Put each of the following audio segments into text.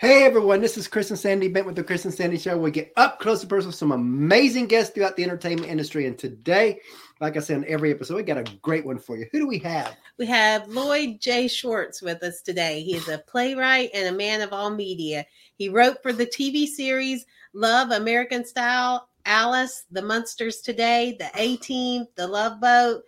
Hey everyone, this is Chris and Sandy Bent with the Chris and Sandy Show. We get up close and personal with some amazing guests throughout the entertainment industry. And today, like I said in every episode, we got a great one for you. Who do we have? We have Lloyd J. Schwartz with us today. He is a playwright and a man of all media. He wrote for the TV series Love American Style, Alice, The Munsters Today, The A Team, The Love Boat,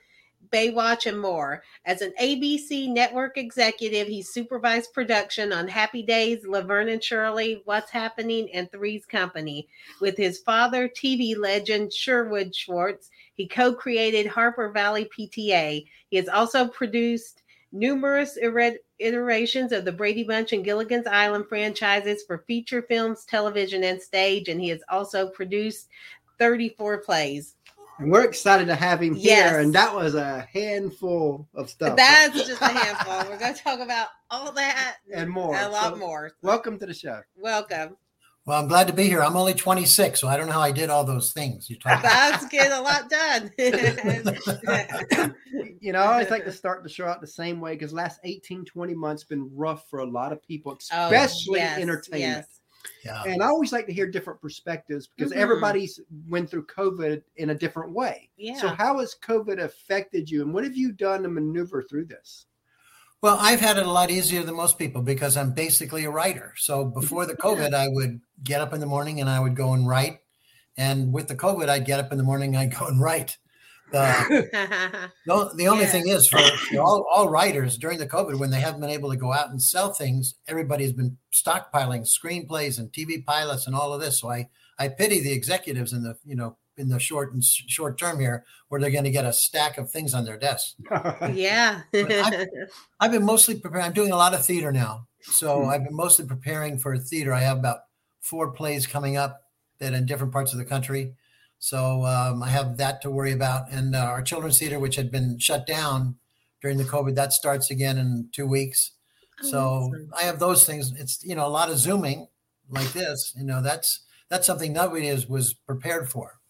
Baywatch, and more. As an ABC network executive, he supervised production on Happy Days, Laverne and Shirley, What's Happening, and Three's Company. With his father, TV legend Sherwood Schwartz, he co created Harper Valley PTA. He has also produced numerous iterations of the Brady Bunch and Gilligan's Island franchises for feature films, television, and stage, and he has also produced 34 plays. And we're excited to have him Yes. here. And that was a handful of stuff. That's just a handful. We're going to talk about all that and more. a lot So, more. Welcome to the show. Welcome. Well, I'm glad to be here. I'm only 26, so I don't know how I did all those things you talked about. That's getting a lot done. You know, I always like to start the show out the same way because last 18, 20 months been rough for a lot of people, Oh, especially yes, entertainment. yes. Yeah. And I always like to hear different perspectives because Mhm. everybody's went through COVID in a different way. Yeah. So how has COVID affected you and what have you done to maneuver through this? Well, I've had it a lot easier than most people because I'm basically a writer. So before the COVID, I would get up in the morning and I would go and write. And with the COVID, I'd get up in the morning, I'd go and write. The, the, the only Yeah. thing is for, for all, all writers during the COVID, when they haven't been able to go out and sell things, everybody's been stockpiling screenplays and TV pilots and all of this. So I, I pity the executives in the, you know, in the short and short term here, where they're going to get a stack of things on their desk. yeah. I've been mostly preparing. I'm doing a lot of theater now. So Hmm. I've been mostly preparing for theater. I have about four plays coming up that in different parts of the country. So um, I have that to worry about. And uh, our children's theater, which had been shut down during the COVID, that starts again in two weeks. Oh, So. I have those things. It's you know a lot of zooming like this. You know that's that's something nobody is was prepared for.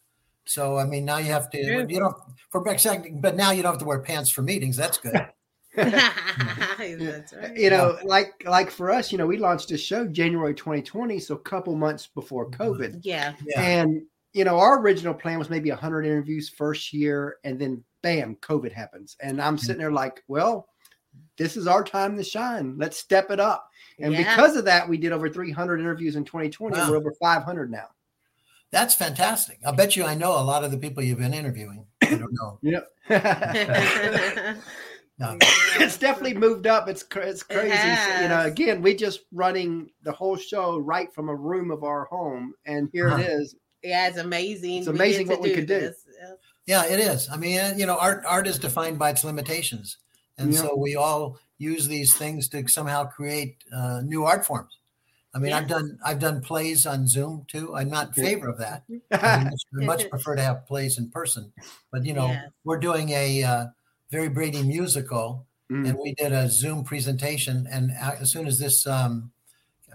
So I mean now you have to True. you don't for exactly, but now you don't have to wear pants for meetings. That's good. That's right. you know, like like for us, you know, we launched a show January 2020, so a couple months before COVID. Yeah. Yeah. And you know, our original plan was maybe 100 interviews first year, and then bam, COVID happens. And I'm sitting there like, well, this is our time to shine. Let's step it up. And Yeah. because of that, we did over 300 interviews in 2020. Wow. We're over 500 now. That's fantastic. I bet you I know a lot of the people you've been interviewing. I don't know. Yep. No. it's definitely moved up. It's it's crazy. So, you know, again, we just running the whole show right from a room of our home, and here it Uh-huh. is. Yeah, it's amazing. It's amazing what we could do. this. Yeah. Yeah, it is. I mean, uh, you know, art art is defined by its limitations, and Yeah. so we all use these things to somehow create uh, new art forms. I mean, I've done I've done plays on Zoom too. I'm not in favor of that. I much, I much prefer to have plays in person. But you know, Yes. we're doing a uh, very Brady musical, Mm. and we did a Zoom presentation. And as soon as this um,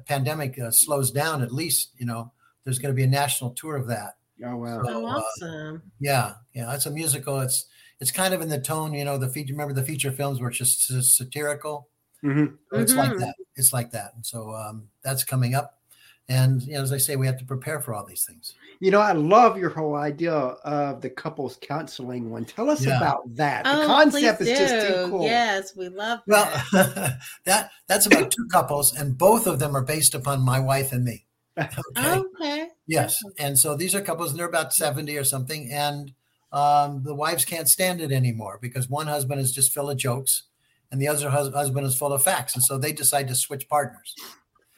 pandemic uh, slows down, at least you know, there's going to be a national tour of that. oh wow. So, Oh, uh, awesome. Yeah, yeah, it's a musical. It's it's kind of in the tone, you know, the feature. Remember the feature films were just s- satirical. Mhm. So It's like Mhm. that. It's like that. And so um, that's coming up. And you know, as I say, we have to prepare for all these things. You know, I love your whole idea of the couples counseling one. Tell us Yeah. about that. The Oh, concept please is just too cool. Yes, we love Well, that. that that's about two couples, and both of them are based upon my wife and me. Okay. Okay. Yes, and so these are couples, and they're about seventy or something, and um, the wives can't stand it anymore because one husband is just full of jokes, and the other hus- husband is full of facts, and so they decide to switch partners.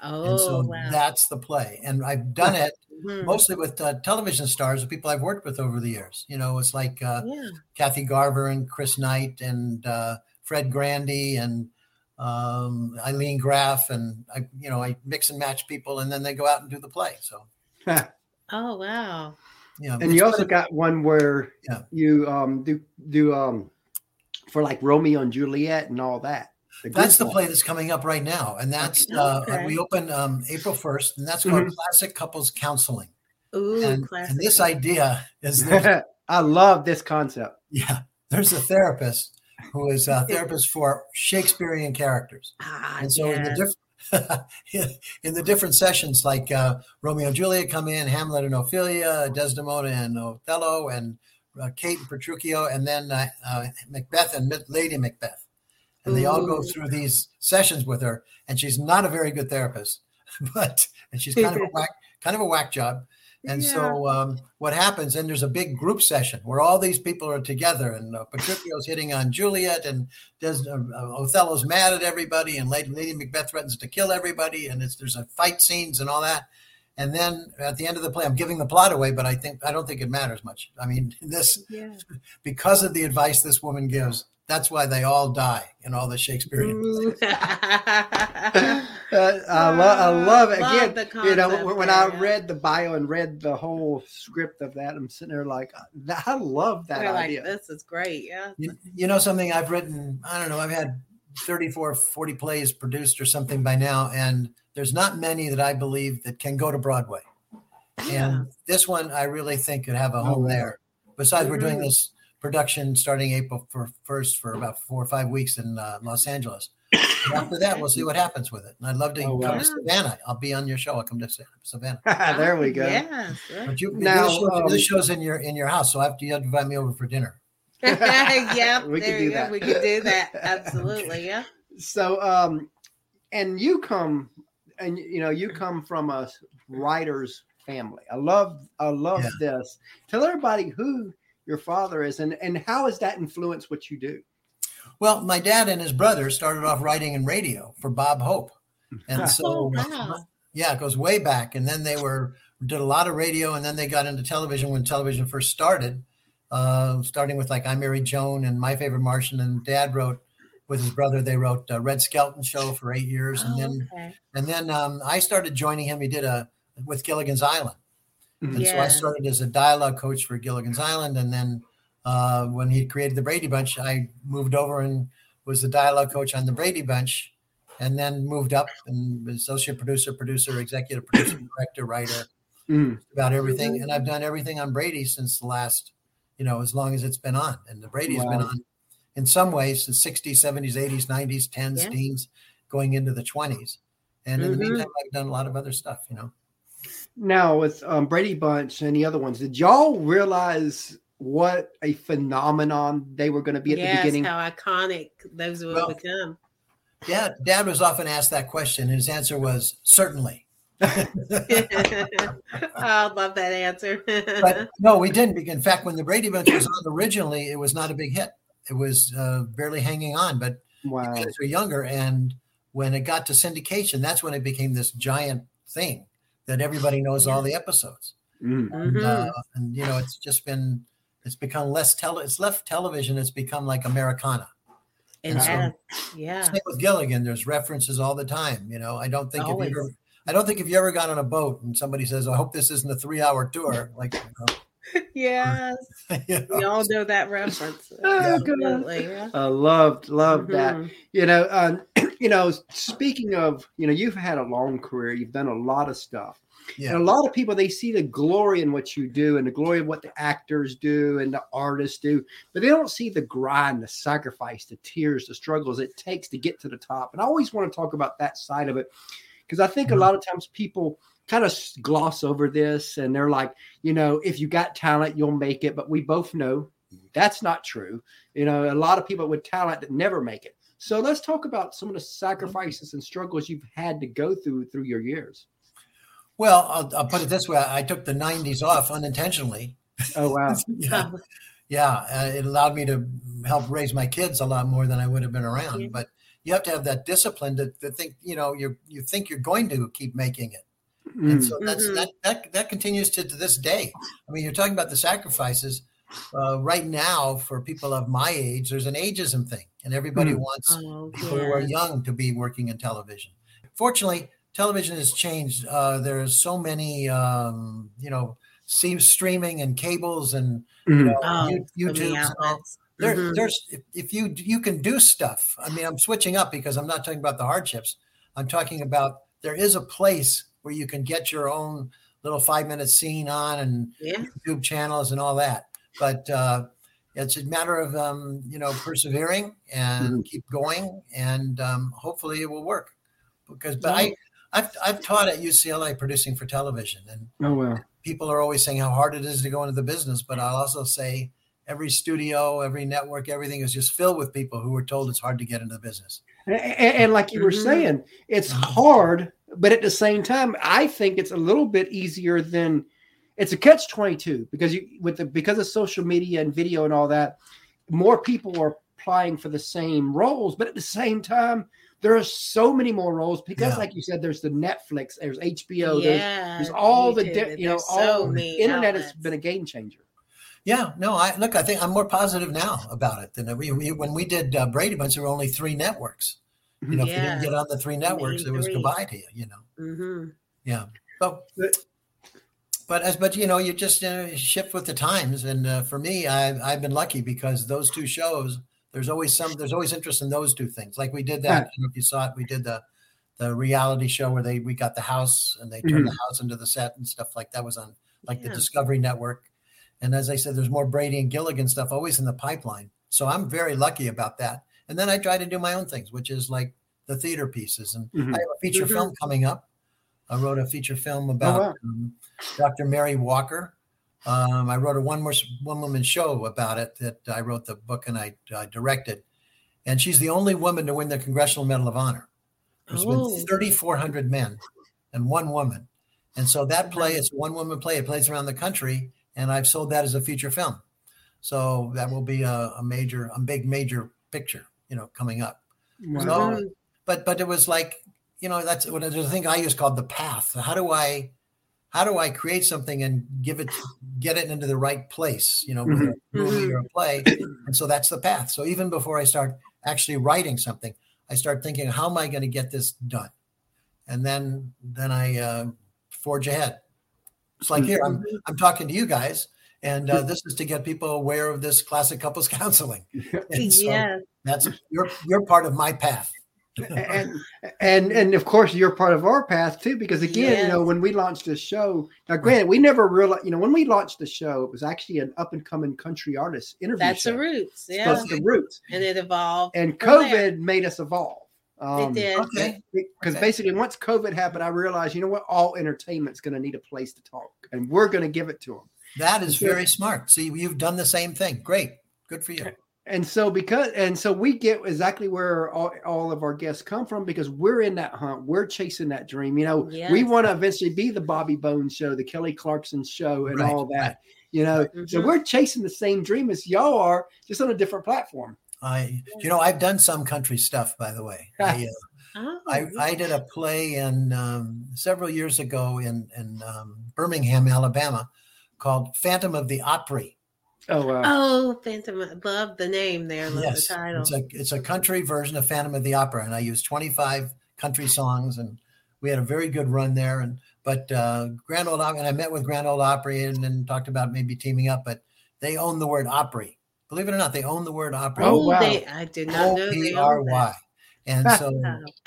Oh, and so wow. that's the play, and I've done it Mhm. mostly with uh, television stars, the people I've worked with over the years. You know, it's like uh, yeah. Kathy Garver and Chris Knight and uh, Fred Grandy and um, Ilene Graff, and I, you know, I mix and match people, and then they go out and do the play. So, Oh, wow. yeah, and you also been- got one where Yeah. you um do do um for like Romeo and Juliet and all that. That's the group play that's coming up right now, and that's uh, Okay. we open um, April first, and that's called Mhm. Classic Couples Counseling. Ooh, And, classic. and this idea is I love this concept. yeah, there's a therapist who is a therapist for Shakespearean characters, ah, and so in the yes. diff- in the different sessions, like uh, Romeo and Juliet come in, Hamlet and Ophelia, Desdemona and Othello, and uh, Kate and Petruchio, and then uh, uh, Macbeth and Lady Macbeth. And they all go through these sessions with her, and she's not a very good therapist, but and she's kind of a whack, kind of a whack job. And yeah. so um, what happens, and there's a big group session where all these people are together, and uh, Petruchio's hitting on Juliet, and Des, uh, Othello's mad at everybody, and Lady, Lady Macbeth threatens to kill everybody, and there's a fight scenes and all that. And then at the end of the play, I'm giving the plot away, but I think I don't think it matters much. I mean, this yeah. because of the advice this woman gives, that's why they all die in all the Shakespearean plays. uh, I, lo- I love it. Again, love you know, when, when I read the bio and read the whole script of that, I'm sitting there like, I love that We're idea. Like, this is great. Yeah. You, you know, something I've written, I don't know, I've had 34, 40 plays produced or something by now, and there's not many that I believe that can go to Broadway. Yeah. And this one, I really think could have a home oh, there. Besides, mm-hmm. we're doing mm-hmm. this production starting April for, 1st for about four or five weeks in uh, Los Angeles. And after that, we'll see what happens with it. And I'd love to oh, come wow. to Savannah. I'll be on your show. I'll come to Savannah. there we go. Yeah. But you, now, this, show, um, this show's in your in your house, so after you have to invite me over for dinner. yeah, we can do that. We can do that. Absolutely. Yeah. So, um, and you come, and you know, you come from a writer's family. I love, I love yeah. this. Tell everybody who your father is and and how has that influenced what you do? Well my dad and his brother started off writing in radio for bob hope. And so oh, wow. yeah it goes way back. And then they were did a lot of radio and then they got into television when television first started uh, starting with like i married joan and my favorite martian and dad wrote with his brother they wrote uh, red skelton show for eight years. And oh, then okay. and then um, i started joining him. He did a with gilligan's island and yeah. so I started as a dialogue coach for Gilligan's Island. And then uh, when he created the Brady Bunch, I moved over and was the dialogue coach on the Brady Bunch. And then moved up and was associate producer, producer, executive producer, director, writer, mm. about everything. And I've done everything on Brady since the last, you know, as long as it's been on. And the Brady's wow. been on in some ways since 60s, 70s, 80s, 90s, 10s, yeah. teens, going into the 20s. And in mm-hmm. the meantime, I've done a lot of other stuff, you know. Now with um, Brady Bunch and the other ones, did y'all realize what a phenomenon they were going to be at yes, the beginning? How iconic those would well, become. Yeah, Dad was often asked that question. His answer was certainly. I love that answer. but no, we didn't. In fact, when the Brady Bunch was on originally, it was not a big hit. It was uh, barely hanging on. But wow. kids were younger, and when it got to syndication, that's when it became this giant thing that everybody knows all the episodes. Mm. And, uh, mm-hmm. and, you know, it's just been it's become less tele it's left television. It's become like Americana. And, so, yeah. Same with Gilligan. There's references all the time. You know, I don't think Always. if you ever, I don't think if you ever got on a boat and somebody says, "I hope this isn't a three-hour tour," like. You know, yes, you know, we all know that reference. oh, Absolutely, yeah. I loved loved mm-hmm. that. You know, um, you know, speaking of, you know, you've had a long career, you've done a lot of stuff. Yeah. And a lot of people they see the glory in what you do and the glory of what the actors do and the artists do, but they don't see the grind, the sacrifice, the tears, the struggles it takes to get to the top. And I always want to talk about that side of it because I think mm-hmm. a lot of times people kind of gloss over this and they're like, you know, if you got talent, you'll make it. But we both know that's not true. You know, a lot of people with talent that never make it. So let's talk about some of the sacrifices and struggles you've had to go through through your years. Well, I'll, I'll put it this way: I took the '90s off unintentionally. Oh wow! yeah, yeah. Uh, it allowed me to help raise my kids a lot more than I would have been around. Yeah. But you have to have that discipline to, to think. You know, you you think you're going to keep making it, mm. and so that's mm-hmm. that that that continues to, to this day. I mean, you're talking about the sacrifices. Uh, right now, for people of my age, there's an ageism thing and everybody mm. wants oh, people who are young to be working in television. Fortunately, television has changed. Uh, there's so many, um, you know, streaming and cables and mm-hmm. you know, oh, YouTube. There, mm-hmm. There's if you you can do stuff. I mean, I'm switching up because I'm not talking about the hardships. I'm talking about there is a place where you can get your own little five minute scene on and yeah. YouTube channels and all that. But uh, it's a matter of um, you know persevering and mm-hmm. keep going, and um, hopefully it will work. because but I I've I've taught at UCLA producing for television, and oh well, people are always saying how hard it is to go into the business, but I'll also say every studio, every network, everything is just filled with people who are told it's hard to get into the business. And, and, and like you were mm-hmm. saying, it's mm-hmm. hard, but at the same time, I think it's a little bit easier than it's a catch 22 because you with the because of social media and video and all that, more people are applying for the same roles, but at the same time, there are so many more roles because, yeah. like you said, there's the Netflix, there's HBO, yeah, there's, there's all the di- you know, all the internet outlets. has been a game changer. Yeah, no, I look. I think I'm more positive now about it than we, we when we did uh, Brady Bunch. There were only three networks. You know, yeah. if you didn't get on the three networks, it was goodbye to you. You know. Mm-hmm. Yeah, but but as but you know, you just uh, shift with the times. And uh, for me, I've I've been lucky because those two shows there's always some there's always interest in those two things. Like we did that. if you saw it, we did the the reality show where they we got the house and they turned mm-hmm. the house into the set and stuff like that was on like yeah. the Discovery Network. And as I said, there's more Brady and Gilligan stuff always in the pipeline. So I'm very lucky about that. And then I try to do my own things, which is like the theater pieces. And mm-hmm. I have a feature mm-hmm. film coming up. I wrote a feature film about oh, wow. um, Dr. Mary Walker, um, I wrote a one more one woman show about it that I wrote the book and I uh, directed, and she's the only woman to win the Congressional Medal of Honor. There's oh. been 3,400 men and one woman, and so that play is a one woman play. It plays around the country, and I've sold that as a feature film. So that will be a, a major, a big major picture, you know, coming up. Wow. So, but but it was like you know that's what the thing I use called the path. How do I how do I create something and give it, get it into the right place, you know, mm-hmm. a movie mm-hmm. or a play. And so that's the path. So even before I start actually writing something, I start thinking, how am I going to get this done? And then, then I uh, forge ahead. It's like here, I'm, mm-hmm. I'm talking to you guys, and uh, this is to get people aware of this classic couples counseling. And so yeah. that's you're you're part of my path and and and of course you're part of our path too because again yes. you know when we launched this show now granted we never realized you know when we launched the show it was actually an up and coming country artist interview that's show. the roots yeah. That's the roots. And it evolved and covid there. made us evolve. Um, it did okay. because okay. basically once covid happened i realized you know what all entertainment's going to need a place to talk and we're going to give it to them that is very smart. See you've done the same thing. Great. Good for you and so because and so we get exactly where all, all of our guests come from because we're in that hunt. We're chasing that dream. You know yes. we want to eventually be the bobby bones show the kelly clarkson show and right. all that you know. Mm-hmm. so we're chasing the same dream as y'all are just on a different platform. I you know i've done some country stuff by the way. I, uh, oh, I, I, did a play in um, several years ago in in um, birmingham alabama called phantom of the opry Oh wow! Oh, Phantom! Love the name there. Love yes, the title. It's a it's a country version of Phantom of the Opera, and I used 25 country songs, and we had a very good run there. And but uh, Grand Ole Opry, and I met with Grand Ole Opry and, and talked about maybe teaming up, but they own the word Opry. Believe it or not, they own the word Opry. Oh, wow! They, I did not know they owned that. And so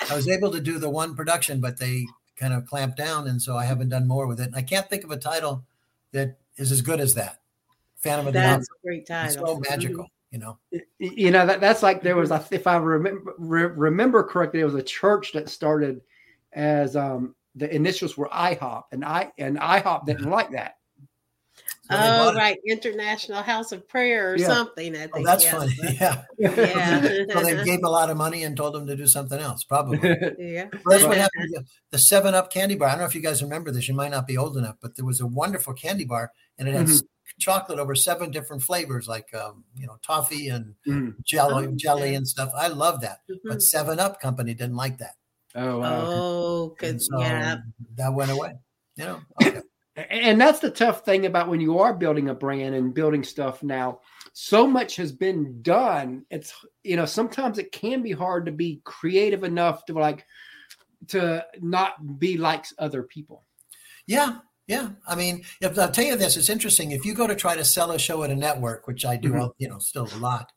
I was able to do the one production, but they kind of clamped down, and so I haven't done more with it. And I can't think of a title that is as good as that. Phantom of the Opry. great title. It's so magical, you know. You know that that's like there was a, if I remember re- remember correctly, it was a church that started as um the initials were IHOP, and I and IHOP didn't like that. So oh, right, International House of Prayer or yeah. something. I oh, think. Oh, that's yeah. funny. Yeah. Yeah. so they gave him a lot of money and told him to do something else, probably. yeah. Well, that's what happened. The Seven Up candy bar. I don't know if you guys remember this. You might not be old enough, but there was a wonderful candy bar, and it had mm-hmm chocolate over seven different flavors, like um, you know toffee and mm. jelly, oh, jelly and stuff. I love that, mm-hmm. but Seven Up Company didn't like that. Oh, wow. oh, good. So yeah, that went away. You know, okay. and that's the tough thing about when you are building a brand and building stuff now. So much has been done. It's you know sometimes it can be hard to be creative enough to like to not be like other people. Yeah, yeah, I mean, if, I'll tell you this: it's interesting. If you go to try to sell a show at a network, which I do, mm-hmm. you know, still a lot,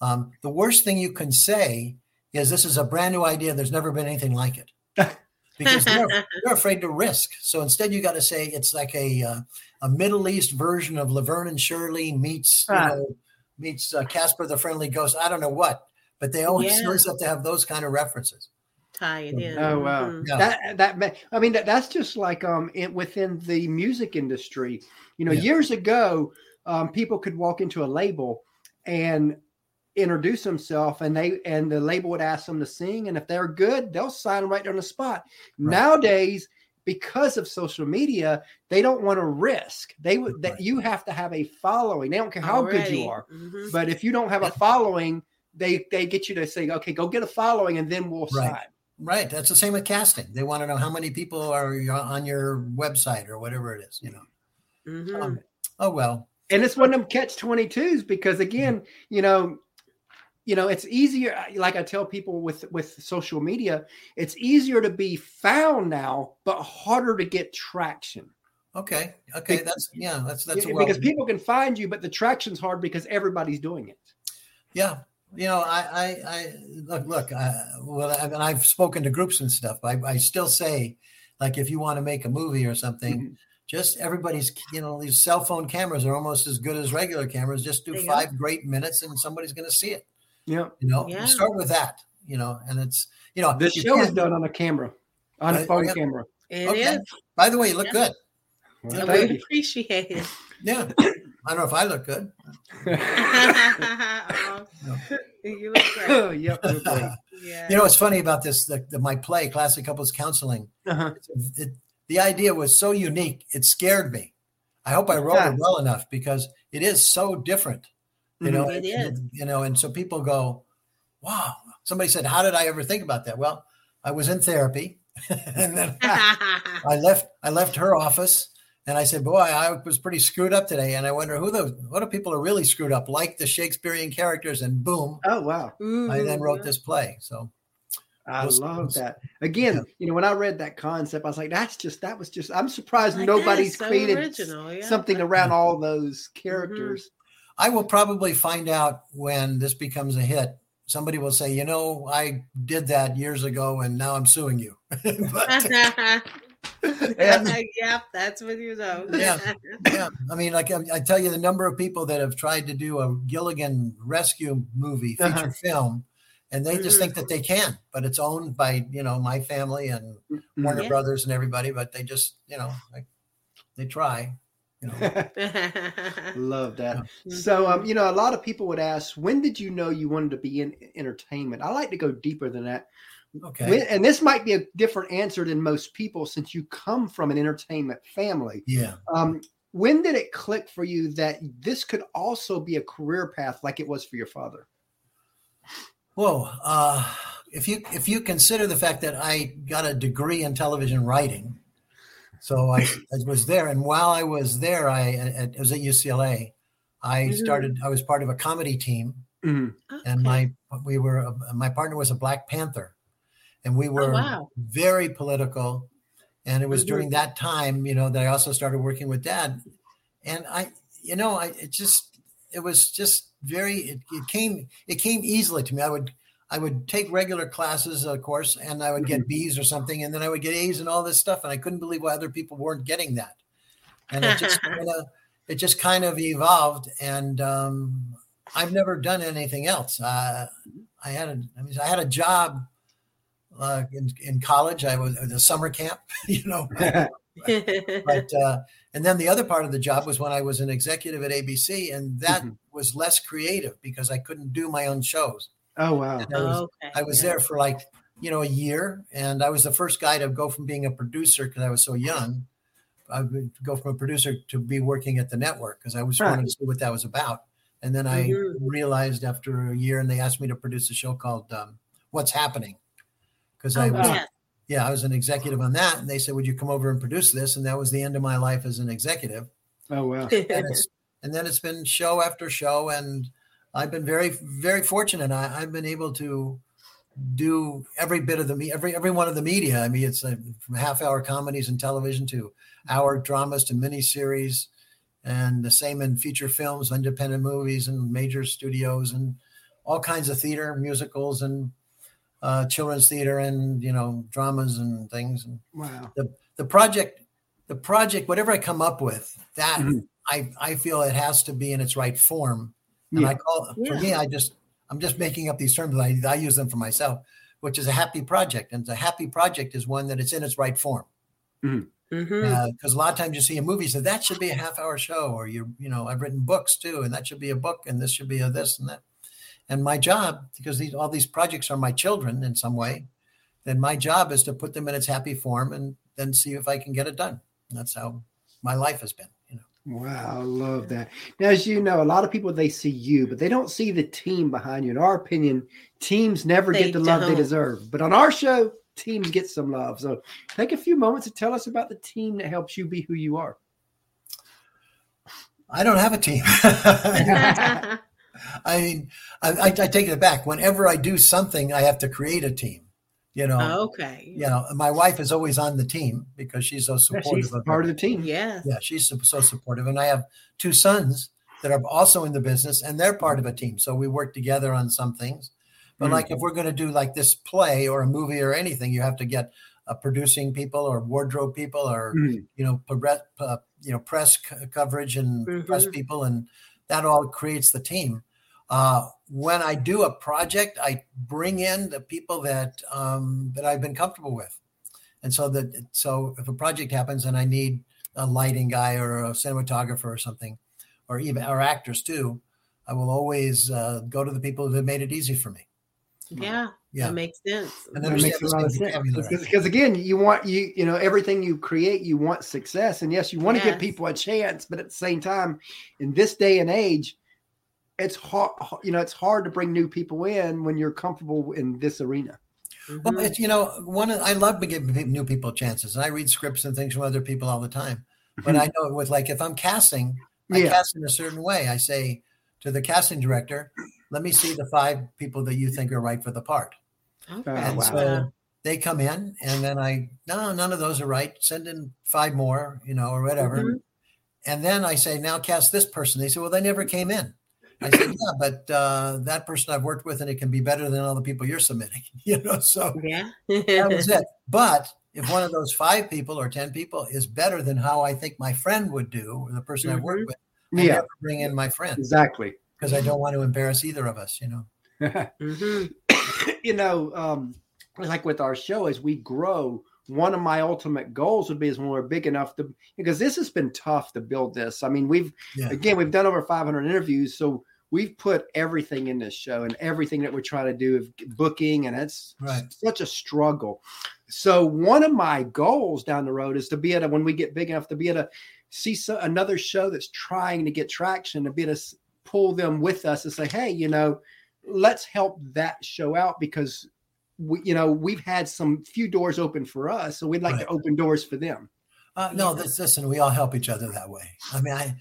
um, the worst thing you can say is, "This is a brand new idea. There's never been anything like it," because they're, they're, afraid to risk. So instead, you got to say it's like a uh, a Middle East version of Laverne and Shirley meets you know, meets uh, Casper the Friendly Ghost. I don't know what, but they always, yeah. always have to have those kind of references. Tie it in. Oh wow, Mhm. Yeah. that that I mean that, that's just like um it, within the music industry. You know, Yeah. years ago, um, people could walk into a label and introduce themselves, and they and the label would ask them to sing, and if they're good, they'll sign right on the spot. Right. Nowadays. Because of social media, they don't want to risk. They would that you have to have a following. They don't care how good you are. Mhm. But if you don't have a following, they they get you to say, okay, go get a following, and then we'll Right. sign. Right. That's the same with casting. They want to know how many people are on your website or whatever it is, you know. Mhm. Um, oh well. and it's one of them catch 22s because again you know you know it's easier like i tell people with with social media it's easier to be found now but harder to get traction Okay. Okay. Be- That's yeah. That's that's a Yeah, well. because people can find you but the traction's hard because everybody's doing it Yeah. You know, I, I, I look, look, uh, well, I, and I've spoken to groups and stuff. I, I still say, like, if you want to make a movie or something, Mhm. just everybody's, you know, these cell phone cameras are almost as good as regular cameras. Just do There go. five great minutes and somebody's going to see it. yeah You know, Yeah. start with that, you know, and it's, you know, this you show is done on a camera on a Right, phone yeah. camera It Okay. is. By the way, you look Yeah. good. Well, Yeah, we appreciate it. Yeah. I don't know if I look good. You look great. yep great. Yeah. You know, what's funny about this, the, the, my play, Classic Couples Counseling, uh-huh. it, the idea was so unique it scared me i hope i wrote Yeah. it well enough because it is so different you know It and- is. you know and so people go wow somebody said how did i ever think about that well i was in therapy and then i left i left her office and i said boy i was pretty screwed up today and i wonder who the what are people are really screwed up like the shakespearean characters and boom oh wow i then wrote Ooh. this play so I Those- love those- that. Again, yeah. you know, when I read that concept, I was like, that's just that was just I'm surprised Like, nobody's so created original, yeah. something around all those mm-hmm. characters. I will probably find out when this becomes a hit. Somebody will say, you know, I did that years ago and now I'm suing you. but yep, that's what you know. Yeah. yeah, I mean, like I, I tell you, the number of people that have tried to do a Gilligan rescue movie, feature Uh-huh. film, and they just Mhm. think that they can, but it's owned by, you know, my family and Mhm. Warner Yeah. Brothers and everybody, but they just, you know, like they try, you know. Love that. Mhm. So, um, you know, a lot of people would ask, when did you know you wanted to be in entertainment? I like to go deeper than that. Okay. When, and this might be a different answer than most people since you come from an entertainment family. yeah. Um, when did it click for you that this could also be a career path like it was for your father? Whoa. Uh, if you if you consider the fact that I got a degree in television writing, so I, I was there, and while I was there, I at, it was at UCLA. I Mhm. started. I was part of a comedy team, Mhm. and Okay. my we were my partner was a Black Panther, and we were Oh, wow. very political. And it was Mhm. during that time, you know, that I also started working with Dad, and I, you know, I it just it was just very it, it came it came easily to me. I would I would take regular classes, of course, and I would get B's or something, and then I would get A's and all this stuff, and I couldn't believe why other people weren't getting that. And it just kind of it just kind of evolved, and um, I've never done anything else. Uh, I had a I mean I had a job uh, in in college. I was at a summer camp, you know. But uh, and then the other part of the job was when I was an executive at ABC, and that Mhm. was less creative because I couldn't do my own shows. oh wow. I was, okay. I was yeah. there for like you know a year, and I was the first guy to go from being a producer because I was so young. I would go from a producer to be working at the network because I was Huh. wanted to see what that was about. And then I Mhm. realized after a year, and they asked me to produce a show called um, "What's Happening," because Oh, I was yes. yeah, I was an executive on that. And they said, Would you come over and produce this? And that was the end of my life as an executive. Oh wow. And, it's, and then it's been show after show. And I've been very, very fortunate. I, I've been able to do every bit of the me every every one of the media. I mean, it's uh, from half hour comedies and television to hour dramas to miniseries, and the same in feature films, independent movies, and major studios, and all kinds of theater, musicals, and uh, children's theater, and you know, dramas and things. And Wow. the the project, the project, whatever I come up with, that Mhm. I I feel it has to be in its right form. And Yeah. I call for me, I just I'm just making up these terms. I I use them for myself. which is a happy project. And a happy project is one that it's in its right form. Mm-hmm because mm-hmm. uh, a lot of times you see a movie so that should be a half hour show or you you know i've written books too and that should be a book and this should be a this and that and my job because these all these projects are my children in some way then my job is to put them in its happy form and then see if i can get it done and that's how my life has been you know wow i love that now as you know a lot of people they see you but they don't see the team behind you in our opinion teams never they get the don't. love they deserve but on our show teams get some love. So take a few moments to tell us about the team that helps you be who you are. I don't have a team. I mean, I, I, take it back. Whenever I do something, I have to create a team. You know. Oh, okay. You know, my wife is always on the team because she's so supportive. Yeah, she's of part her. of the team. Yeah. Yeah, she's so supportive, and I have two sons that are also in the business, and they're part of a team. So we work together on some things. But mm-hmm. like if we're going to do like this play or a movie or anything, you have to get uh, producing people or wardrobe people or mm-hmm. you know uh, you know press c- coverage and mm-hmm. press people, and that all creates the team. Uh, when I do a project, I bring in the people that um, that I've been comfortable with, and so that so if a project happens and I need a lighting guy or a cinematographer or something, or even our actors too, I will always uh, go to the people that have made it easy for me. Yeah, yeah, that makes sense. And that makes a lot of sense because again, you want you you know everything you create, you want success, and yes, you want to yes. give people a chance, but at the same time, in this day and age, it's hard. You know, it's hard to bring new people in when you're comfortable in this arena. Mm-hmm. Well, it's you know one. Of, I love giving new people chances, and I read scripts and things from other people all the time. But mm-hmm. I know it with like if I'm casting, I yeah. cast in a certain way. I say to the casting director, let me see the five people that you think are right for the part. Okay. And wow. so they come in, and then I, no, none of those are right. Send in five more, you know, or whatever. Mm-hmm. And then I say, now cast this person. They say, well, they never came in. I said, yeah, but uh, that person I've worked with, and it can be better than all the people you're submitting, you know. So yeah, that was it. But if one of those five people or ten people is better than how I think my friend would do, or the person mm-hmm. I work with, I yeah. bring in my friend. Exactly because I don't want to embarrass either of us, you know. mm-hmm. you know, um, like with our show, as we grow, one of my ultimate goals would be is when we're big enough to because this has been tough to build this. I mean, we've yeah. again we've done over 500 interviews, so we've put everything in this show and everything that we're trying to do of booking, and it's right. such a struggle. So one of my goals down the road is to be able to when we get big enough to be able to see so, another show that's trying to get traction to be able to pull them with us and say, hey, you know, let's help that show out because we, you know, we've had some few doors open for us, so we'd like right. to open doors for them. Uh, no, this, listen, we all help each other that way. I mean, I,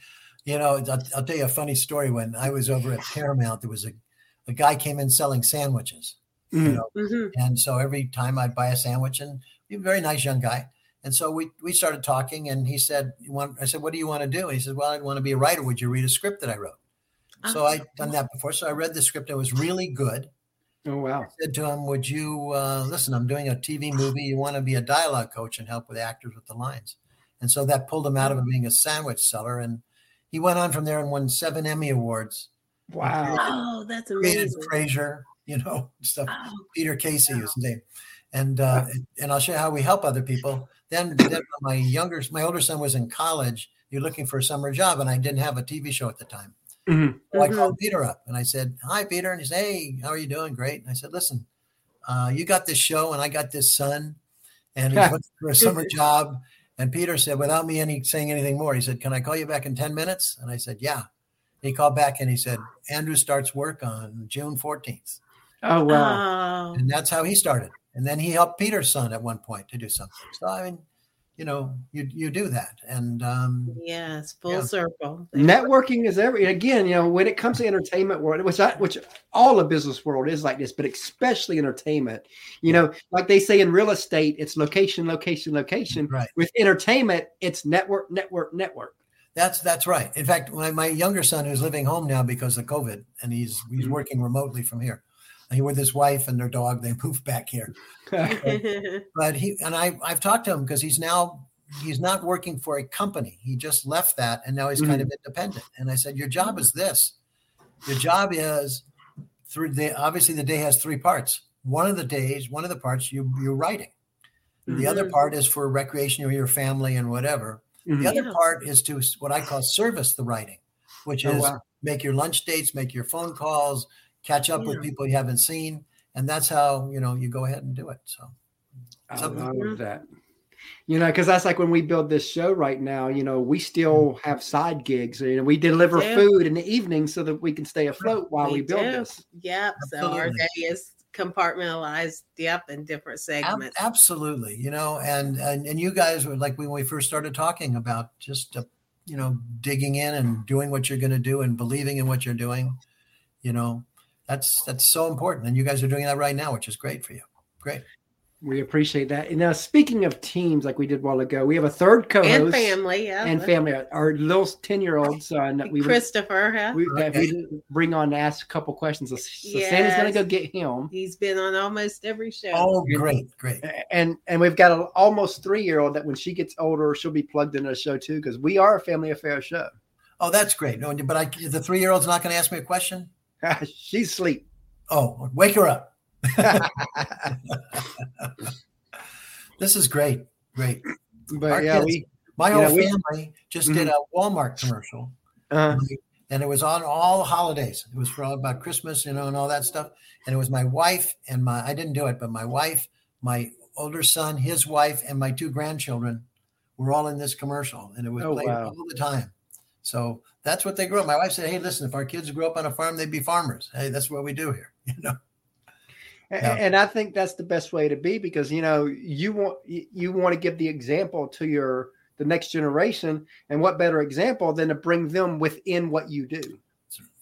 you know, I'll, I'll, tell you a funny story. When I was over at Paramount, there was a, a guy came in selling sandwiches, mm-hmm. you know, mm-hmm. and so every time I'd buy a sandwich, and he was a very nice young guy, and so we we started talking, and he said, want, I said, what do you want to do? And he said, well, I'd want to be a writer. Would you read a script that I wrote? So I'd done that before. So I read the script. It was really good. Oh wow! I said to him, "Would you uh, listen? I'm doing a TV movie. You want to be a dialogue coach and help with actors with the lines." And so that pulled him out of being a sandwich seller, and he went on from there and won seven Emmy awards. Wow! Oh, that's amazing. Frasier, you know, stuff. Oh. Peter Casey was his name, and uh, and I'll show you how we help other people. Then, then my younger, my older son was in college. You're looking for a summer job, and I didn't have a TV show at the time. Mm-hmm. So I mm-hmm. called Peter up and I said, Hi, Peter. And he said, Hey, how are you doing? Great. And I said, Listen, uh, you got this show and I got this son and he's looking for a summer job. And Peter said, without me any saying anything more, he said, Can I call you back in 10 minutes? And I said, Yeah. He called back and he said, Andrew starts work on June 14th. Oh, wow. Oh. And that's how he started. And then he helped Peter's son at one point to do something. So, I mean, you know you you do that. And um yes full yeah. circle. Networking is every again you know when it comes to entertainment world which I, which all the business world is like this but especially entertainment you know like they say in real estate it's location location location. Right. With entertainment it's network network network. That's that's right. In fact my, my younger son who's living home now because of covid and he's he's mm-hmm. working remotely from here he with his wife and their dog. They moved back here, but, but he and I. I've talked to him because he's now he's not working for a company. He just left that and now he's mm-hmm. kind of independent. And I said, your job is this. Your job is through the obviously the day has three parts. one of the days, one of the parts you you're writing. Mm-hmm. The other mm-hmm. part is for recreation or your family and whatever. Mm-hmm. The other yeah. part is to what I call service the writing, which oh, is wow. make your lunch dates, make your phone calls, catch up yeah. with people you haven't seen, and that's how you know you go ahead and do it. So I love that. You know, because that's like when we build this show right now. You know, we still mm-hmm. have side gigs. You know, we deliver we food in the evening so that we can stay afloat while we, we build do. this. Yep. So our day is compartmentalized. Yep, in different segments. Absolutely. You know, and and and you guys were like when we first started talking about just uh, you know digging in and doing what you're going to do and believing in what you're doing. You know, that's that's so important, and you guys are doing that right now, which is great for you. Great. We appreciate that. And now, speaking of teams, like we did a while ago, we have a third co-host and family, yeah, and family. Our little ten-year-old son, we Christopher, yeah. we, we bring on to ask a couple questions. So, yes. Sandy's going to go get him. He's been on almost every show. Oh, great, great. And and we've got an almost three-year-old that when she gets older, she'll be plugged into a show too because we are a family affair show. Oh, that's great. No, but I, the three-year-old's not going to ask me a question. She's asleep. Oh, wake her up. this is great. Great. But Our yeah, kids, we, my whole know, family we, just mm-hmm. did a Walmart commercial. Uh-huh. And it was on all holidays. It was for all about Christmas, you know, and all that stuff. And it was my wife and my, I didn't do it, but my wife, my older son, his wife, and my two grandchildren were all in this commercial. And it was oh, played wow. all the time. So that's what they grew up. My wife said, Hey, listen, if our kids grew up on a farm, they'd be farmers. Hey, that's what we do here, you know. Yeah. And I think that's the best way to be because you know you want you want to give the example to your the next generation, and what better example than to bring them within what you do.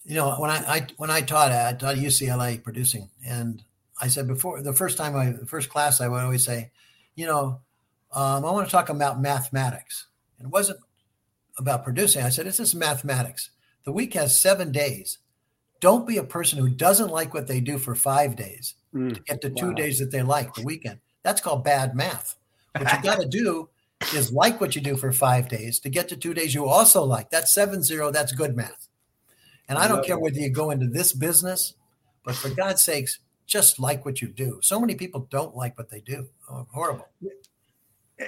You know, when I, I when I taught I taught UCLA producing, and I said before the first time I the first class I would always say, you know, um, I want to talk about mathematics. And it wasn't about producing. I said, this is mathematics. The week has seven days. Don't be a person who doesn't like what they do for five days mm, to get the two days that they like the weekend. That's called bad math. What you got to do is like what you do for five days to get to two days you also like. That's seven zero. That's good math. And I don't care whether you go into this business, but for God's sakes, just like what you do. So many people don't like what they do. Oh, horrible.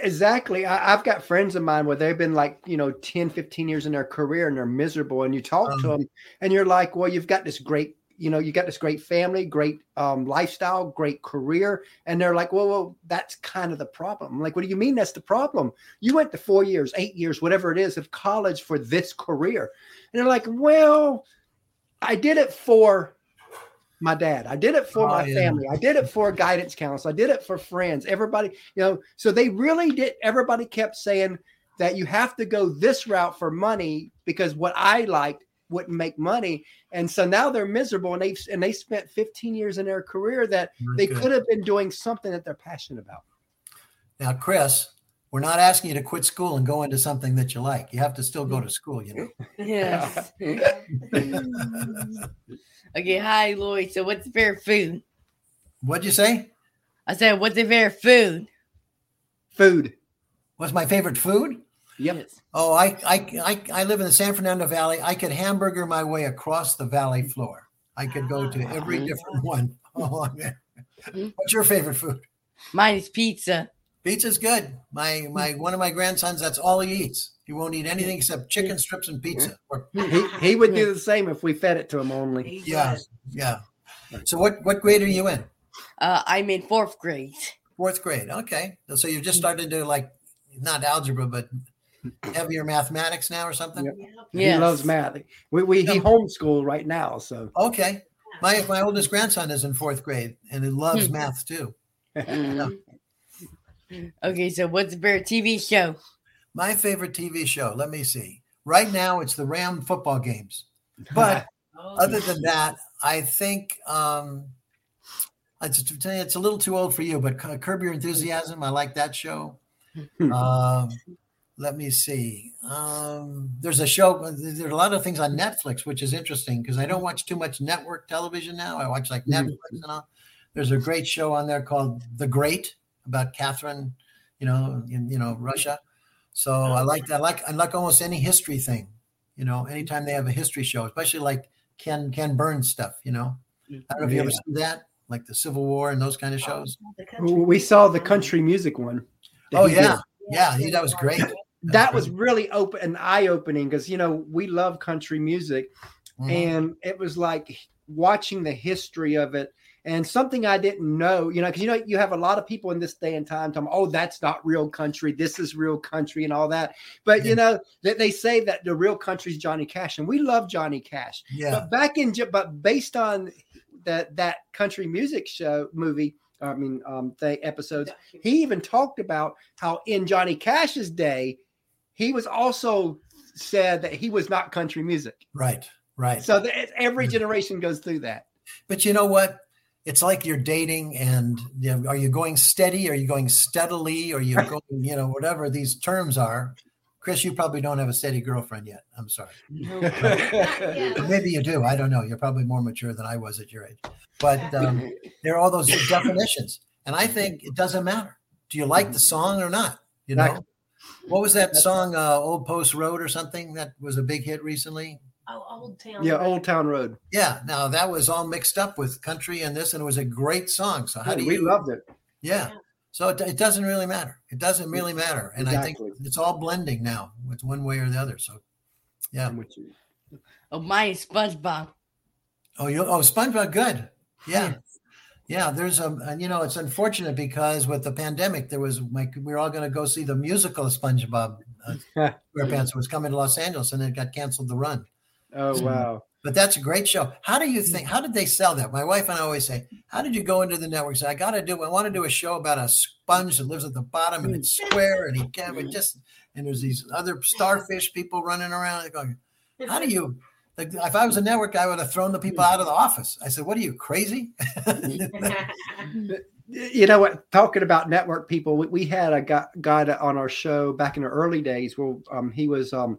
Exactly. I, have got friends of mine where they've been like, you know, 10, 15 years in their career and they're miserable. And you talk um, to them and you're like, well, you've got this great, you know, you got this great family, great um, lifestyle, great career. And they're like, well, well, that's kind of the problem. I'm like, what do you mean that's the problem? You went to four years, eight years, whatever it is of college for this career. And they're like, well, I did it for my dad. I did it for oh, my yeah. family. I did it for guidance council. I did it for friends. Everybody, you know, so they really did. Everybody kept saying that you have to go this route for money because what I liked wouldn't make money. And so now they're miserable and they and they spent 15 years in their career that they good. could have been doing something that they're passionate about. Now, Chris, we're not asking you to quit school and go into something that you like. You have to still go to school, you know. Yes. Okay, hi Lloyd. So what's your favorite food? What'd you say? I said, what's your favorite food? Food. What's my favorite food? Yep. Oh, I, I I I live in the San Fernando Valley. I could hamburger my way across the valley floor. I could go to every ah. different one along there. What's your favorite food? Mine is pizza. Pizza's good. My my hmm. one of my grandsons, that's all he eats. He won't eat anything hmm. except chicken strips and pizza. Hmm. he, he would do the same if we fed it to him only. Yeah, yeah. So what what grade are you in? Uh, I'm in fourth grade. Fourth grade. Okay. So you've just started to like not algebra, but heavier mathematics now or something. Yep. Yes. He loves math. We, we he homeschooled right now. So okay. My my oldest grandson is in fourth grade and he loves hmm. math too. yeah. Okay, so what's the favorite TV show? My favorite TV show. Let me see. Right now, it's the Ram football games. But oh. other than that, I think um, it's, it's a little too old for you. But Curb Your Enthusiasm. I like that show. um, let me see. Um, there's a show. There are a lot of things on Netflix, which is interesting because I don't watch too much network television now. I watch like mm-hmm. Netflix and all. There's a great show on there called The Great about Catherine, you know, in you know Russia. So I like I like I like almost any history thing. You know, anytime they have a history show, especially like Ken Ken Burns stuff. You know, I don't know if you ever see that like the Civil War and those kind of shows? We saw the country music one. Oh yeah, yeah, yeah, that was great. That, that was, was really open and eye opening because you know we love country music, mm-hmm. and it was like watching the history of it and something I didn't know, you know, because you know you have a lot of people in this day and time talking, oh, that's not real country, this is real country, and all that. But yeah. you know that they say that the real country is Johnny Cash, and we love Johnny Cash. Yeah. But back in, but based on that that country music show movie, I mean, um, the episodes, he even talked about how in Johnny Cash's day, he was also said that he was not country music. Right. Right. So every generation goes through that. But you know what? It's like you're dating and you know, are you going steady? Are you going steadily? Are you going you know whatever these terms are. Chris you probably don't have a steady girlfriend yet. I'm sorry. Maybe you do. I don't know. You're probably more mature than i was at your age. But um, there are all those definitions. And i think it doesn't matter. Do you like the song or not? You know? What was that song uh, old post road or something that was a big hit recently Oh, Old Town. Yeah, Road. Old Town Road. Yeah. Now that was all mixed up with country and this, and it was a great song. So how yeah, do you? We loved it. Yeah. yeah. So it, it, doesn't really matter. It doesn't really matter, and exactly. I think it's all blending now with one way or the other. So, yeah. I'm with you. Oh, my SpongeBob. Oh, you. Oh, SpongeBob. Good. Yeah. Yeah, there's a, you know, it's unfortunate because with the pandemic, there was like we were all going to go see the musical SpongeBob uh, SquarePants was coming to Los Angeles, and it got canceled the run. Oh wow! But that's a great show. How do you think? How did they sell that? My wife and I always say, "How did you go into the network?" Say, "I got to do. I want to do a show about a sponge that lives at the bottom and it's square and he can't. But just and there's these other starfish people running around. Going, how do you? Like, if I was a network, I would have thrown the people out of the office. I said, "What are you crazy?" you know what? Talking about network people, we, we had a guy, guy on our show back in the early days. Where um, he was um,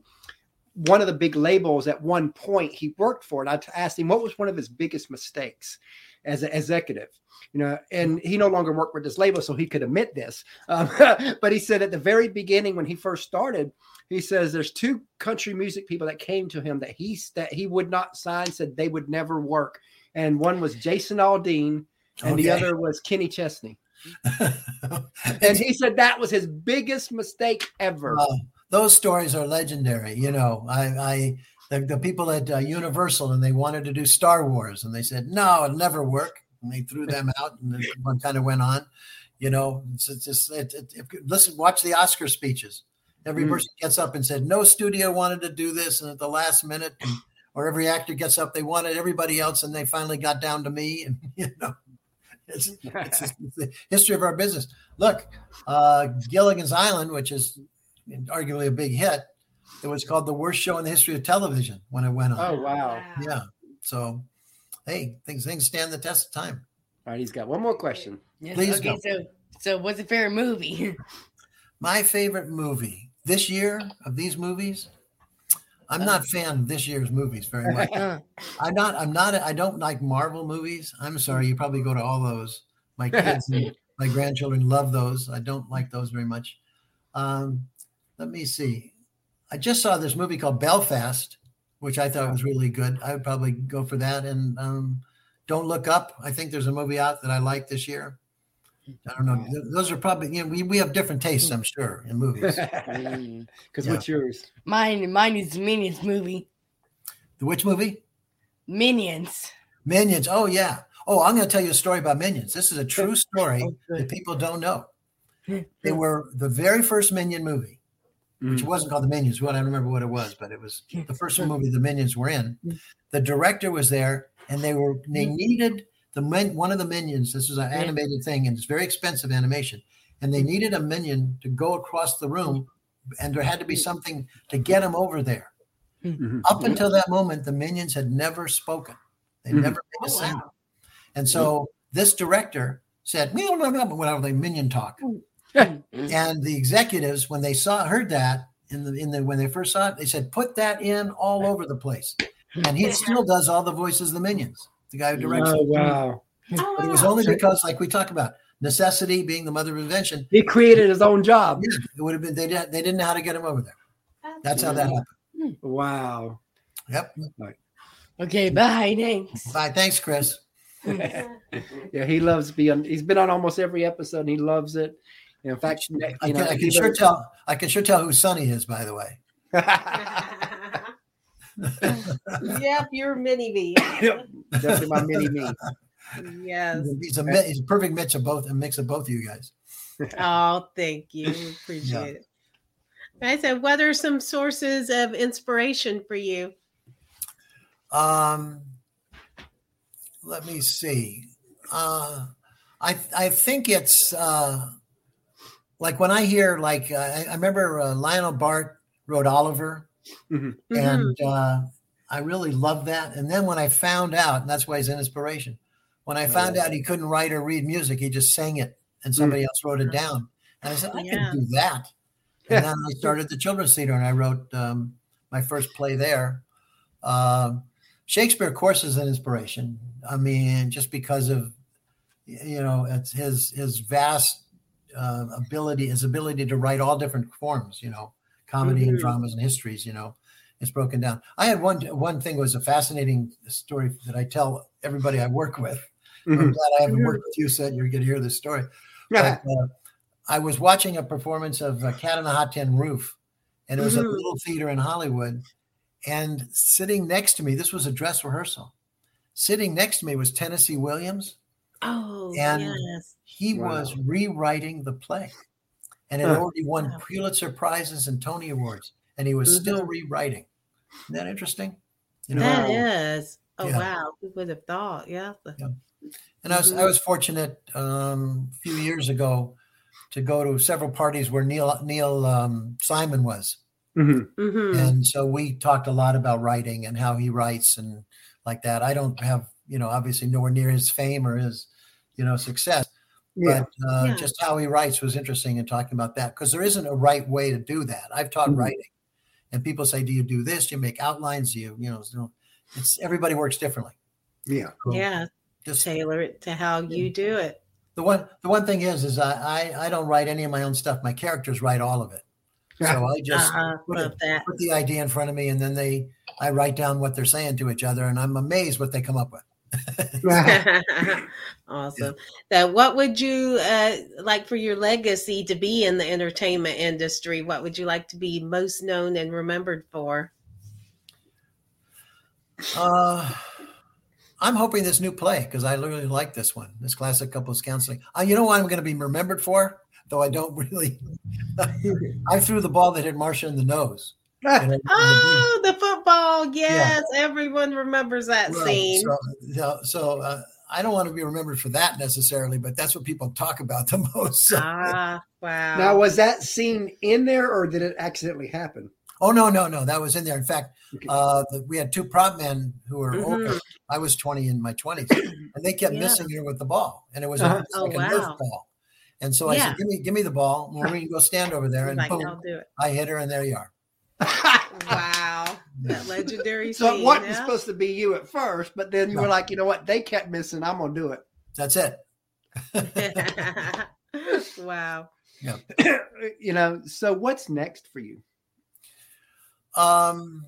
one of the big labels at one point he worked for. And I asked him what was one of his biggest mistakes as an executive, you know, and he no longer worked with this label, so he could admit this. Um, but he said at the very beginning when he first started, he says there's two country music people that came to him that he that he would not sign, said they would never work, and one was Jason Aldean, and okay. the other was Kenny Chesney. and he said that was his biggest mistake ever those stories are legendary. You know, I, I the, the people at uh, Universal and they wanted to do Star Wars and they said no, it'll never work, and they threw them out, and one kind of went on. You know, it's, it's just it, it, it, listen, watch the Oscar speeches. Every mm. person gets up and said no studio wanted to do this, and at the last minute, and, or every actor gets up, they wanted everybody else, and they finally got down to me, and you know. It's, it's, it's, the history of our business. Look, uh, Gilligan's Island, which is arguably a big hit. It was called the worst show in the history of television when it went on. Oh wow! Yeah. So, hey, things things stand the test of time. All right, he's got one more question. Yes, Please okay, go. So, so what's your favorite movie? My favorite movie this year of these movies. I'm not a fan of this year's movies very much. I'm not. I'm not. I don't like Marvel movies. I'm sorry. You probably go to all those. My kids and my grandchildren love those. I don't like those very much. Um, let me see. I just saw this movie called Belfast, which I thought was really good. I would probably go for that. And um, Don't Look Up. I think there's a movie out that I like this year. I don't know. Those are probably you know we, we have different tastes, I'm sure, in movies. Because yeah. what's yours? Mine mine is the Minions movie. The which movie? Minions. Minions. Oh yeah. Oh, I'm going to tell you a story about Minions. This is a true story oh, that people don't know. They were the very first Minion movie which mm. wasn't called the Minions. What I don't remember what it was, but it was the first movie the Minions were in. The director was there, and they were they needed the one of the Minions. This is an animated thing, and it's very expensive animation. And they needed a minion to go across the room, and there had to be something to get him over there. Mm-hmm. Up until that moment, the minions had never spoken. They mm-hmm. never made a oh, sound. Wow. And so this director said, Well, no, no, whatever they minion talk. Hmm. Mm-hmm. and the executives, when they saw heard that in the in the when they first saw it, they said, "Put that in all over the place." Hmm. And he still does all the voices of the minions. The guy who directs. Oh hmm. wow! Oh, but it was only because, like we talk about, necessity being the mother of invention. He created his own job. Yeah, It would have been they didn't they didn't know how to get him over there. That's how that happened. Wow. Yep. Okay. Bye. Thanks. Bye. Thanks, Chris. yeah, he loves being. He's been on almost every episode. and He loves it. In fact, you I can, I can sure does- tell. I can sure tell who Sonny is, by the way. yep, you're mini me. Yep, definitely my mini me. Yes. He's a he's a perfect mix of both, a mix of both of you guys. Oh, thank you. Appreciate it. I said, what are some sources of inspiration for you? Um, let me see. Uh, I I think it's uh, like when I hear like uh, I, I remember uh, Lionel Bart wrote Oliver, Mhm. Mhm. and uh, I really loved that. And then when I found out, and that's why he's an inspiration. When I found out he couldn't write or read music, he just sang it, and somebody else wrote it down. And I said, I Yeah. can do that. And then I started the children's theater, and I wrote um, my first play there. Um, Shakespeare, of course, is an inspiration. I mean, just because of you know, it's his his vast uh, ability, his ability to write all different forms. You know, comedy and Mhm. dramas and histories. You know, it's broken down. I had one one thing was a fascinating story that I tell everybody I work with. I'm Mhm. glad I haven't worked with you, so you're going to hear this story. But, uh, I was watching a performance of uh, Cat on a Hot Tin Roof, and it was at a little theater in Hollywood. And sitting next to me, this was a dress rehearsal. Sitting next to me was Tennessee Williams. Oh, And- yes. He Wow. was rewriting the play, and it Huh. already won Wow. Pulitzer prizes and Tony awards, and he was still Mhm. rewriting. Isn't that interesting? You That Wow. is. Oh, Yeah. wow. Who would have thought? Yeah. And I was I Mhm. was fortunate um, a few years ago to go to several parties where Neil Neil um, Simon was, Mhm. hmm and so we talked a lot about writing and how he writes and like that. I don't have you know obviously nowhere near his fame or his you know success, Yeah. but uh, Yeah. just how he writes was interesting in talking about that because there isn't a right way to do that. I've taught Mhm. writing, and people say, "Do you do this? Do you make outlines? Do you you know?" So it's everybody works differently. Yeah. So Yeah. just Tailor it to how you do it. The one the one thing is is I, I I don't write any of my own stuff. My characters write all of it. So I just Uh, put, love it, put the idea in front of me and then they I write down what they're saying to each other and I'm amazed what they come up with. awesome. So, what would you uh, like for your legacy to be in the entertainment industry? What would you like to be most known and remembered for? Uh I'm hoping this new play because I really like this one, this classic couples counseling. Uh, you know what I'm going to be remembered for, though I don't really. I threw the ball that hit Marcia in the nose. And Oh, the football. Yes, everyone remembers that Right. scene. So, so, so, uh, I don't want to be remembered for that necessarily, but that's what people talk about the most. So- Ah, wow. Now, was that scene in there, or did it accidentally happen? Oh no, no, no, that was in there. In fact, uh, the, we had two prop men who were Mhm. older. I was twenty in my twenties, and they kept Yeah. missing her with the ball, and it was, Uh-huh. a, it's Oh, like a wow. Nerf ball. And so I said, "Give me, give me the ball. Maureen, go stand over there." And like, boom, do it. I hit her, and there you are. Wow. That legendary so it wasn't yeah? supposed to be you at first, but then you were like, you know what? They kept missing. I'm gonna do it. That's it. wow. Yeah. you know. So what's next for you? Um,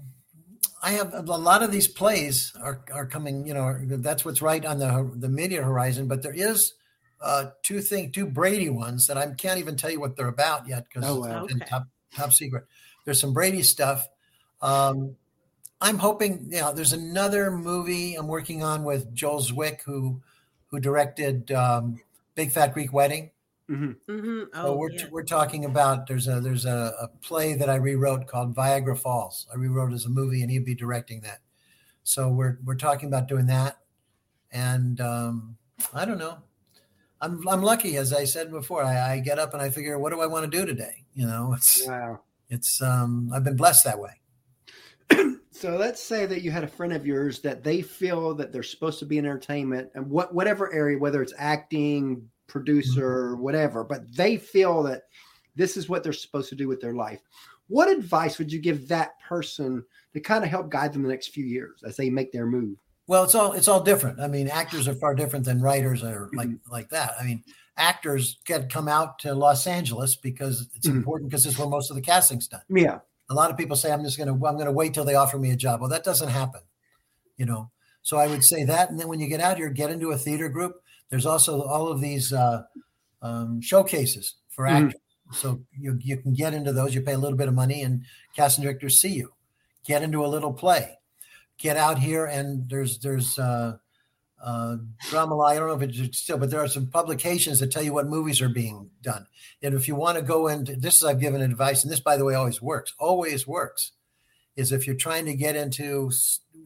I have a lot of these plays are are coming. You know, that's what's right on the the media horizon. But there is uh, two thing, two Brady ones that I can't even tell you what they're about yet because Oh, wow. in Okay. top top secret. There's some Brady stuff. Um, I'm hoping. You know, there's another movie I'm working on with Joel Zwick, who who directed um, Big Fat Greek Wedding. Mm-hmm. So Oh, we're, yeah. we're talking about there's a there's a, a play that I rewrote called Viagra Falls. I rewrote as a movie, and he'd be directing that. So we're we're talking about doing that, and um, I don't know. I'm I'm lucky, as I said before. I, I get up and I figure, what do I want to do today? You know, it's Wow. It's um, I've been blessed that way. So let's say that you had a friend of yours that they feel that they're supposed to be in entertainment and what whatever area, whether it's acting, producer, whatever, but they feel that this is what they're supposed to do with their life. What advice would you give that person to kind of help guide them the next few years as they make their move? Well, it's all it's all different. I mean, actors are far different than writers or like like that. I mean, actors get come out to Los Angeles because it's Mhm. important because it's where most of the casting's done. Yeah. A lot of people say I'm just going to I'm to wait till they offer me a job. Well, that doesn't happen, you know. So I would say that. And then when you get out here, get into a theater group. There's also all of these uh, um, showcases for Mhm. actors. So you, you can get into those. You pay a little bit of money and casting directors see you. Get into a little play. Get out here and there's there's uh, uh, drama. I don't know if it's still, but there are some publications that tell you what movies are being done. And if you want to go into this, is I've given advice, and this, by the way, always works. Always works. Is if you're trying to get into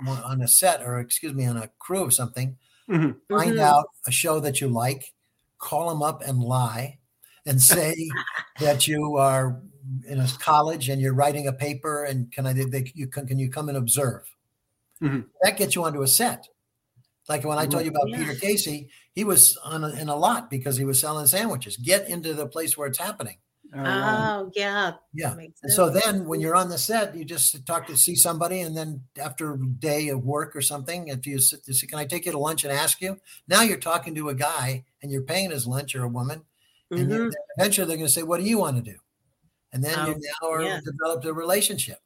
on a set or excuse me on a crew of something, Mhm. find Mhm. out a show that you like, call them up and lie, and say that you are in a college and you're writing a paper and can I they, you can, can you come and observe? Mhm. That gets you onto a set. Like when I told you about Yeah. Peter Casey, he was on a, in a lot because he was selling sandwiches. Get into the place where it's happening. Oh, wow. Oh, yeah. Yeah. And so then when you're on the set, you just talk to see somebody. And then after a day of work or something, if you sit, you say, can I take you to lunch and ask you? Now you're talking to a guy and you're paying his lunch or a woman. And Mhm. then eventually they're going to say, what do you want to do? And then you Oh, now are yeah. developed a relationship.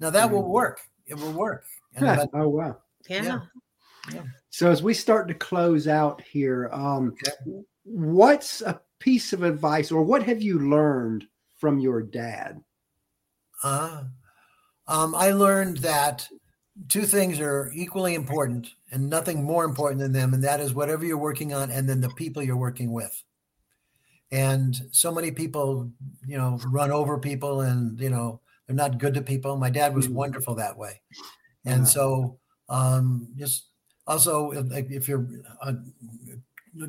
Now that will Mhm. work. It will work. And Huh. but oh wow. yeah. So as we start to close out here, um, Okay. what's a piece of advice, or what have you learned from your dad? Uh, um, I learned that two things are equally important and nothing more important than them, and that is whatever you're working on and then the people you're working with. And so many people, you know, run over people and, you know, they're not good to people. My dad was Mhm. wonderful that way. And Yeah. so, um, just also, if, if you're uh,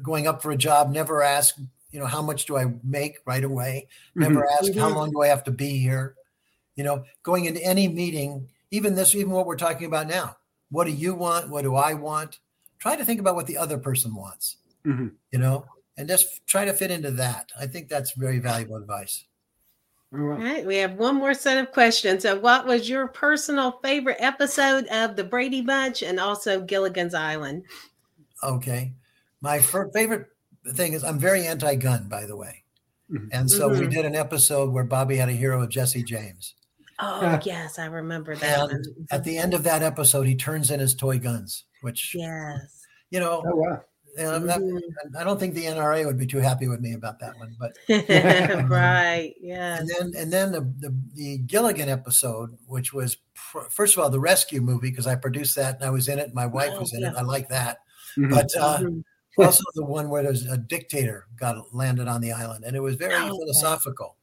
going up for a job, never ask, you know, how much do I make right away? Never ask how Mhm. long do I have to be here. You know, going into any meeting, even this, even what we're talking about now. What do you want? What do I want? Try to think about what the other person wants. Mhm. You know, and just try to fit into that. I think that's very valuable advice. All right. All right, we have one more set of questions. So, what was your personal favorite episode of the Brady Bunch and also Gilligan's Island? Okay, my fir- favorite thing is I'm very anti-gun, by the way, Mhm. and so we Mhm. did an episode where Bobby had a hero of Jesse James. Oh, Yeah. yes, I remember that. And at the end of that episode, he turns in his toy guns, which yes. you know, Oh wow. That- Mhm. I don't think the NRA would be too happy with me about that one, but right. Yes. and then and then the, the the Gilligan episode, which was pr- first of all the rescue movie because I produced that and I was in it. My wife Oh, was in yeah. it. I like that, Mhm. but uh, Mhm. also the one where there's a dictator got landed on the island, and it was very Oh, okay. philosophical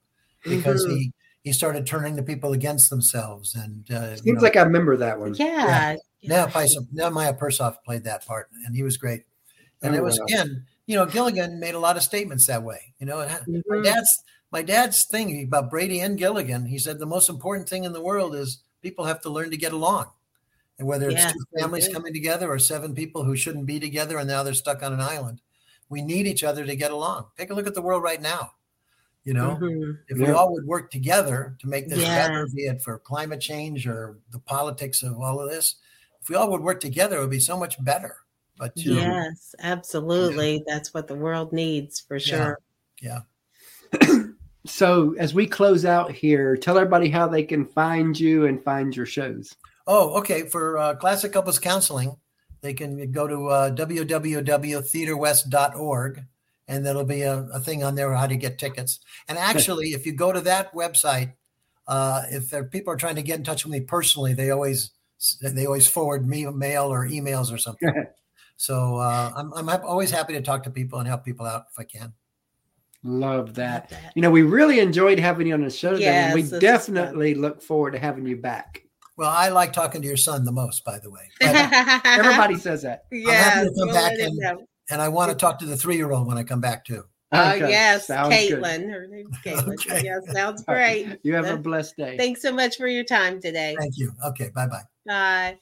because Mhm. he he started turning the people against themselves, and uh, you Seems know, like I remember that one. yeah. now Paisa- Nehemiah Persoff played that part, and he was great. And Oh, it was wow. again, you know, Gilligan made a lot of statements that way. You know, my Mhm. dad's my dad's thing about Brady and Gilligan. He said the most important thing in the world is people have to learn to get along, and whether it's two families coming together or seven people who shouldn't be together and now they're stuck on an island, we need each other to get along. Take a look at the world right now. You know, Mhm. if we all would work together to make this better, be it for climate change or the politics of all of this, if we all would work together, it would be so much better. But you know, Yes, absolutely. That's what the world needs for sure. yeah. So as we close out here, tell everybody how they can find you and find your shows. Oh, okay. For uh, Classic Couples Counseling, they can go to uh, www.theaterwest.org and there'll be a, a thing on there how to get tickets. And actually, if you go to that website, uh, if there, people are trying to get in touch with me personally, they always they always forward me a mail or emails or something. so uh, I'm I'm always happy to talk to people and help people out if I can. Love that. Love that. You know, we really enjoyed having you on the show today, and we Yes, this is definitely look forward to having you back. Well, I like talking to your son the most, by the way. Everybody says that. yes, to come we'll back and- And I want to talk to the three year old when I come back too. Oh Okay, yes, sounds good. Caitlin. Her name's Caitlin. Okay. Yes, sounds great. You have a Uh, blessed day. Thanks so much for your time today. Thank you. Okay. Bye bye. Bye.